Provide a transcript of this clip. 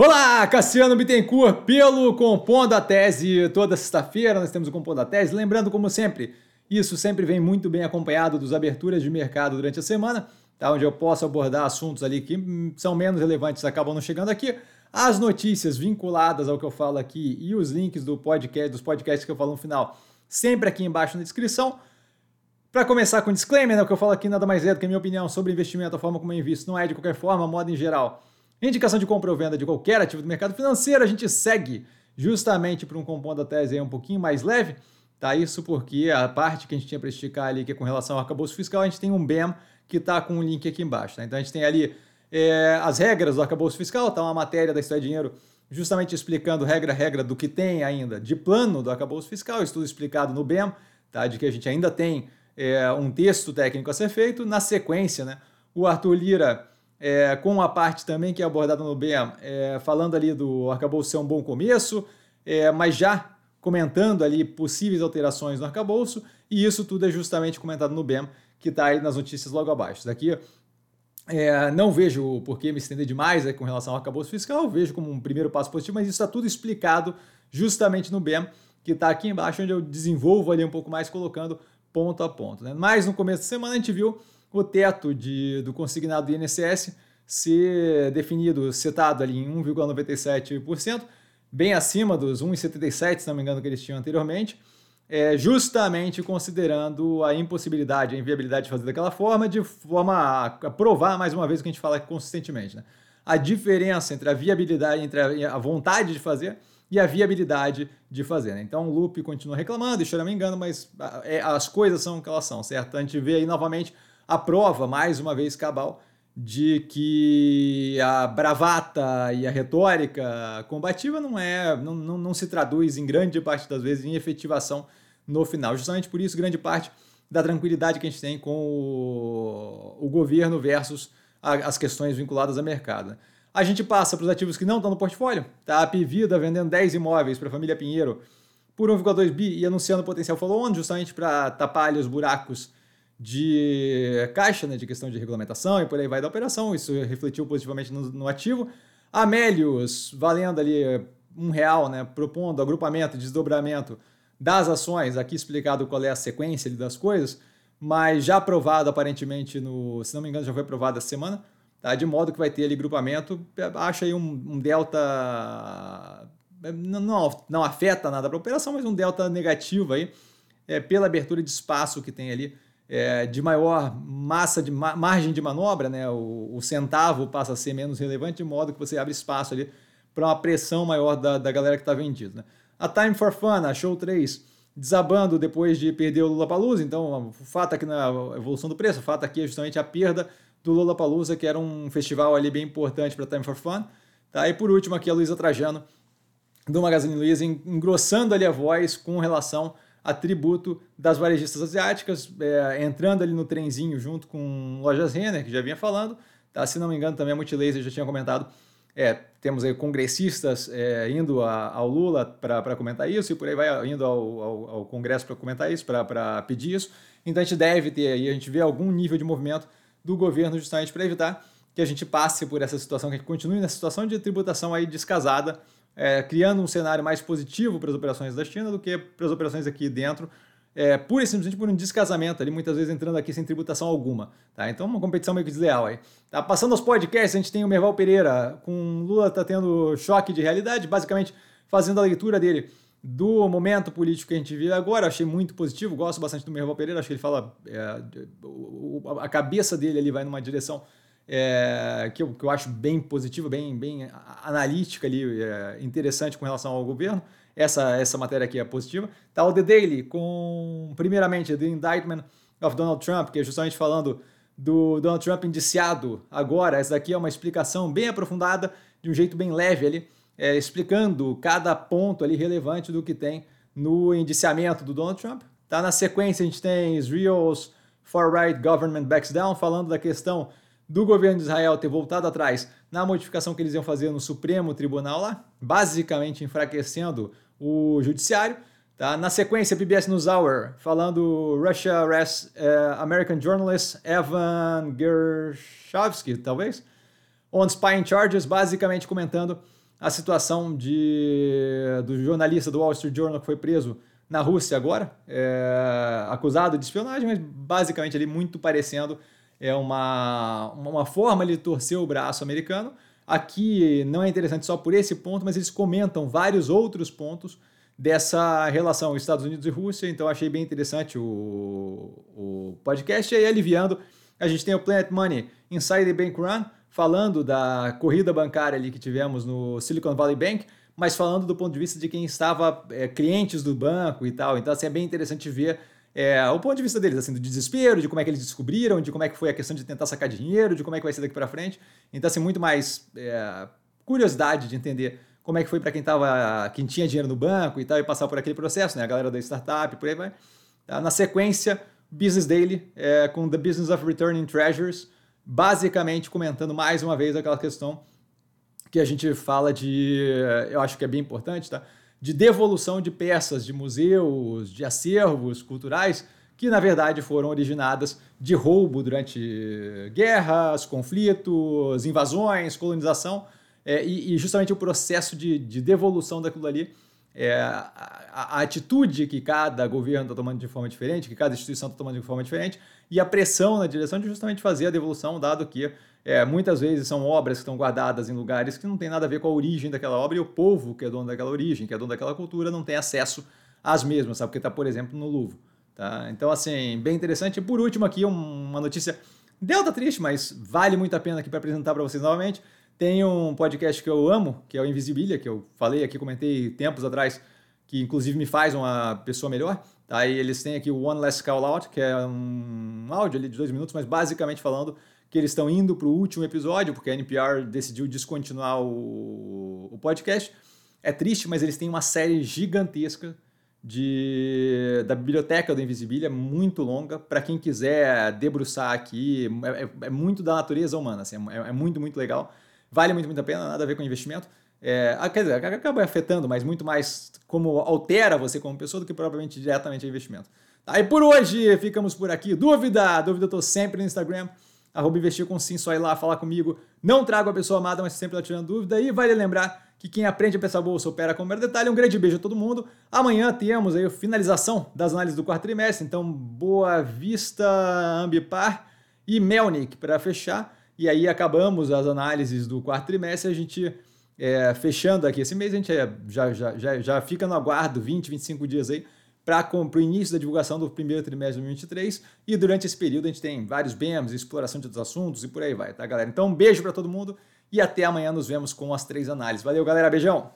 Olá, Cassiano Bittencourt, pelo Compondo a Tese. Toda sexta-feira nós temos o Compondo a Tese. Lembrando, como sempre, isso sempre vem muito bem acompanhado dos aberturas de mercado durante a semana, tá? onde eu posso abordar assuntos ali que são menos relevantes, acabam não chegando aqui. As notícias vinculadas ao que eu falo aqui e os links do podcast, dos podcasts que eu falo no final, sempre aqui embaixo na descrição. Para começar com disclaimer, né, o que eu falo aqui nada mais é do que a minha opinião sobre investimento, a forma como eu invisto, não é de qualquer forma, moda em geral Indicação de compra ou venda de qualquer ativo do mercado financeiro, a gente segue justamente para um compondo a tese um pouquinho mais leve. Tá? Isso porque a parte que a gente tinha para esticar ali, que é com relação ao arcabouço fiscal, a gente tem um BEM que está com um link aqui embaixo. Tá? Então a gente tem ali é, as regras do arcabouço fiscal, tá uma matéria da História de Dinheiro justamente explicando regra a regra do que tem ainda de plano do arcabouço fiscal, isso tudo explicado no BEM, tá? de que a gente ainda tem é, um texto técnico a ser feito. Na sequência, né, o Arthur Lira é, com a parte também que é abordada no BEM, é, falando ali do arcabouço ser um bom começo, é, mas já comentando ali possíveis alterações no arcabouço, e isso tudo é justamente comentado no BEM, que está aí nas notícias logo abaixo. Daqui é, não vejo por que me estender demais com relação ao arcabouço fiscal, vejo como um primeiro passo positivo, mas isso está tudo explicado justamente no BEM, que está aqui embaixo, onde eu desenvolvo ali um pouco mais, colocando ponto a ponto. Né? Mas no começo da semana a gente viu o teto de, do consignado do INSS ser definido, setado ali em 1,97%, bem acima dos 1,77%, se não me engano, que eles tinham anteriormente, é, justamente considerando a impossibilidade, a inviabilidade de fazer daquela forma, de forma a provar, mais uma vez, o que a gente fala consistentemente, né? a diferença entre a viabilidade, entre a, vontade de fazer e a viabilidade de fazer. Né? Então o Loop continua reclamando, isso não me engano, mas é, as coisas são o que elas são, certo? A gente vê aí novamente a prova, mais uma vez, cabal, de que a bravata e a retórica combativa não é não, não, não, se traduz em grande parte das vezes em efetivação no final. Justamente por isso, grande parte da tranquilidade que a gente tem com o, o governo versus a, as questões vinculadas ao mercado. A gente passa para os ativos que não estão no portfólio. Tá? A Pivida vendendo 10 imóveis para a família Pinheiro por 1,2 bi e anunciando potencial follow-on, justamente para tapar ali os buracos de caixa, né, de questão de regulamentação e por aí vai da operação, isso refletiu positivamente no, no ativo. Amélios, valendo ali um real, né, propondo agrupamento, desdobramento das ações, aqui explicado qual é a sequência das coisas, mas já aprovado aparentemente no, se não me engano, já foi aprovado essa semana, tá? de modo que vai ter ali grupamento, acha aí um, um delta, não, não, não afeta nada para a operação, mas um delta negativo aí, é, pela abertura de espaço que tem ali é, de maior massa de ma margem de manobra, né? O, o, centavo passa a ser menos relevante, de modo que você abre espaço ali para uma pressão maior da, da galera que está vendida. Né? A Time for Fun, a Show 3, desabando depois de perder o Lula Palusa. Então, o fato aqui na evolução do preço, o fato aqui é justamente a perda do Lula Palusa, que era um festival ali bem importante para Time for Fun. Tá? E por último, aqui a Luísa Trajano, do Magazine Luiza, engrossando ali a voz com relação atributo das varejistas asiáticas, é, entrando ali no trenzinho junto com lojas Renner, que já vinha falando, tá? se não me engano também a Multilaser já tinha comentado, é, temos aí congressistas é, indo a, ao Lula para comentar isso, e por aí vai indo ao, ao, ao Congresso para comentar isso, para pedir isso, então a gente deve ter aí, a gente vê algum nível de movimento do governo justamente para evitar que a gente passe por essa situação, que a gente continue nessa situação de tributação aí descasada, é, criando um cenário mais positivo para as operações da China do que para as operações aqui dentro, é, pura e simplesmente por um descasamento ali, muitas vezes entrando aqui sem tributação alguma. Tá? Então, uma competição meio que desleal aí. Tá? Passando aos podcasts, a gente tem o Merval Pereira, com Lula tá tendo choque de realidade, basicamente fazendo a leitura dele do momento político que a gente vive agora. Achei muito positivo, gosto bastante do Merval Pereira, acho que ele fala. É, a cabeça dele ali vai numa direção é, que, eu, que eu acho bem positiva, bem, bem analítica ali, é, interessante com relação ao governo. Essa, essa matéria aqui é positiva. Tá o The Daily com, primeiramente, The Indictment of Donald Trump, que é justamente falando do Donald Trump indiciado agora. Essa daqui é uma explicação bem aprofundada, de um jeito bem leve ali, é, explicando cada ponto ali relevante do que tem no indiciamento do Donald Trump. Tá na sequência a gente tem Israel's far-right government backs down, falando da questão do governo de Israel ter voltado atrás na modificação que eles iam fazer no Supremo Tribunal lá, basicamente enfraquecendo o judiciário. Tá? Na sequência, PBS NewsHour falando Russia arrests uh, American journalist Evan Gershovsky, talvez, on spying charges, basicamente comentando a situação de, do jornalista do Wall Street Journal que foi preso na Rússia agora, é, acusado de espionagem, mas basicamente ali muito parecendo é uma, uma forma de torcer o braço americano. Aqui não é interessante só por esse ponto, mas eles comentam vários outros pontos dessa relação Estados Unidos e Rússia, então achei bem interessante o, o podcast. E aí, aliviando, a gente tem o Planet Money Inside the Bank Run, falando da corrida bancária ali que tivemos no Silicon Valley Bank, mas falando do ponto de vista de quem estava é, clientes do banco e tal. Então, assim, é bem interessante ver é, o ponto de vista deles, assim, do desespero, de como é que eles descobriram, de como é que foi a questão de tentar sacar dinheiro, de como é que vai ser daqui para frente. Então, assim, muito mais é, curiosidade de entender como é que foi para quem tava, quem tinha dinheiro no banco e tal, e passar por aquele processo, né? A galera da startup, por aí vai. Tá? Na sequência, Business Daily, é, com The Business of Returning Treasures, basicamente comentando mais uma vez aquela questão que a gente fala de, eu acho que é bem importante, tá? De devolução de peças de museus, de acervos culturais, que na verdade foram originadas de roubo durante guerras, conflitos, invasões, colonização, é, e, e, justamente o processo de, de devolução daquilo ali, é, a, a, atitude que cada governo está tomando de forma diferente, que cada instituição está tomando de forma diferente, e a pressão na direção de justamente fazer a devolução, dado que é, muitas vezes são obras que estão guardadas em lugares que não tem nada a ver com a origem daquela obra e o povo que é dono daquela origem, que é dono daquela cultura, não tem acesso às mesmas, sabe? Porque está, por exemplo, no Louvre. Tá? Então, assim, bem interessante. Por último, aqui uma notícia delta triste, mas vale muito a pena aqui para apresentar para vocês novamente. Tem um podcast que eu amo, que é o Invisibilia, que eu falei aqui, comentei tempos atrás, que inclusive me faz uma pessoa melhor. Tá? E eles têm aqui o One Last Call Out, que é um áudio ali de dois minutos, mas basicamente falando que eles estão indo para o último episódio, porque a NPR decidiu descontinuar o, o podcast. É triste, mas eles têm uma série gigantesca de, da biblioteca do Invisibilia, muito longa. Para quem quiser debruçar aqui, é, é, é, muito da natureza humana, assim, é, é, muito, muito legal. Vale muito, muito a pena, nada a ver com investimento. É, quer dizer, acaba afetando, mas muito mais como altera você como pessoa do que propriamente diretamente investimento. Tá, e por hoje ficamos por aqui. Dúvida? Dúvida eu tô sempre no Instagram arroba investir com sim, só ir lá falar comigo. Não trago a pessoa amada, mas sempre lá tirando dúvida. E vale lembrar que quem aprende a pensar bolsa opera com o mero detalhe. Um grande beijo a todo mundo. Amanhã temos aí a finalização das análises do quarto trimestre. Então, Boa Vista, Ambipar e Melnick para fechar. E aí acabamos as análises do quarto trimestre. A gente, é, fechando aqui esse mês, a gente é, já, já, já, já fica no aguardo 20, 25 dias aí para o início da divulgação do primeiro trimestre de 2023. E durante esse período a gente tem vários BEMs, exploração de outros assuntos e por aí vai, tá, galera? Então, um beijo para todo mundo e até amanhã nos vemos com as três análises. Valeu, galera. Beijão!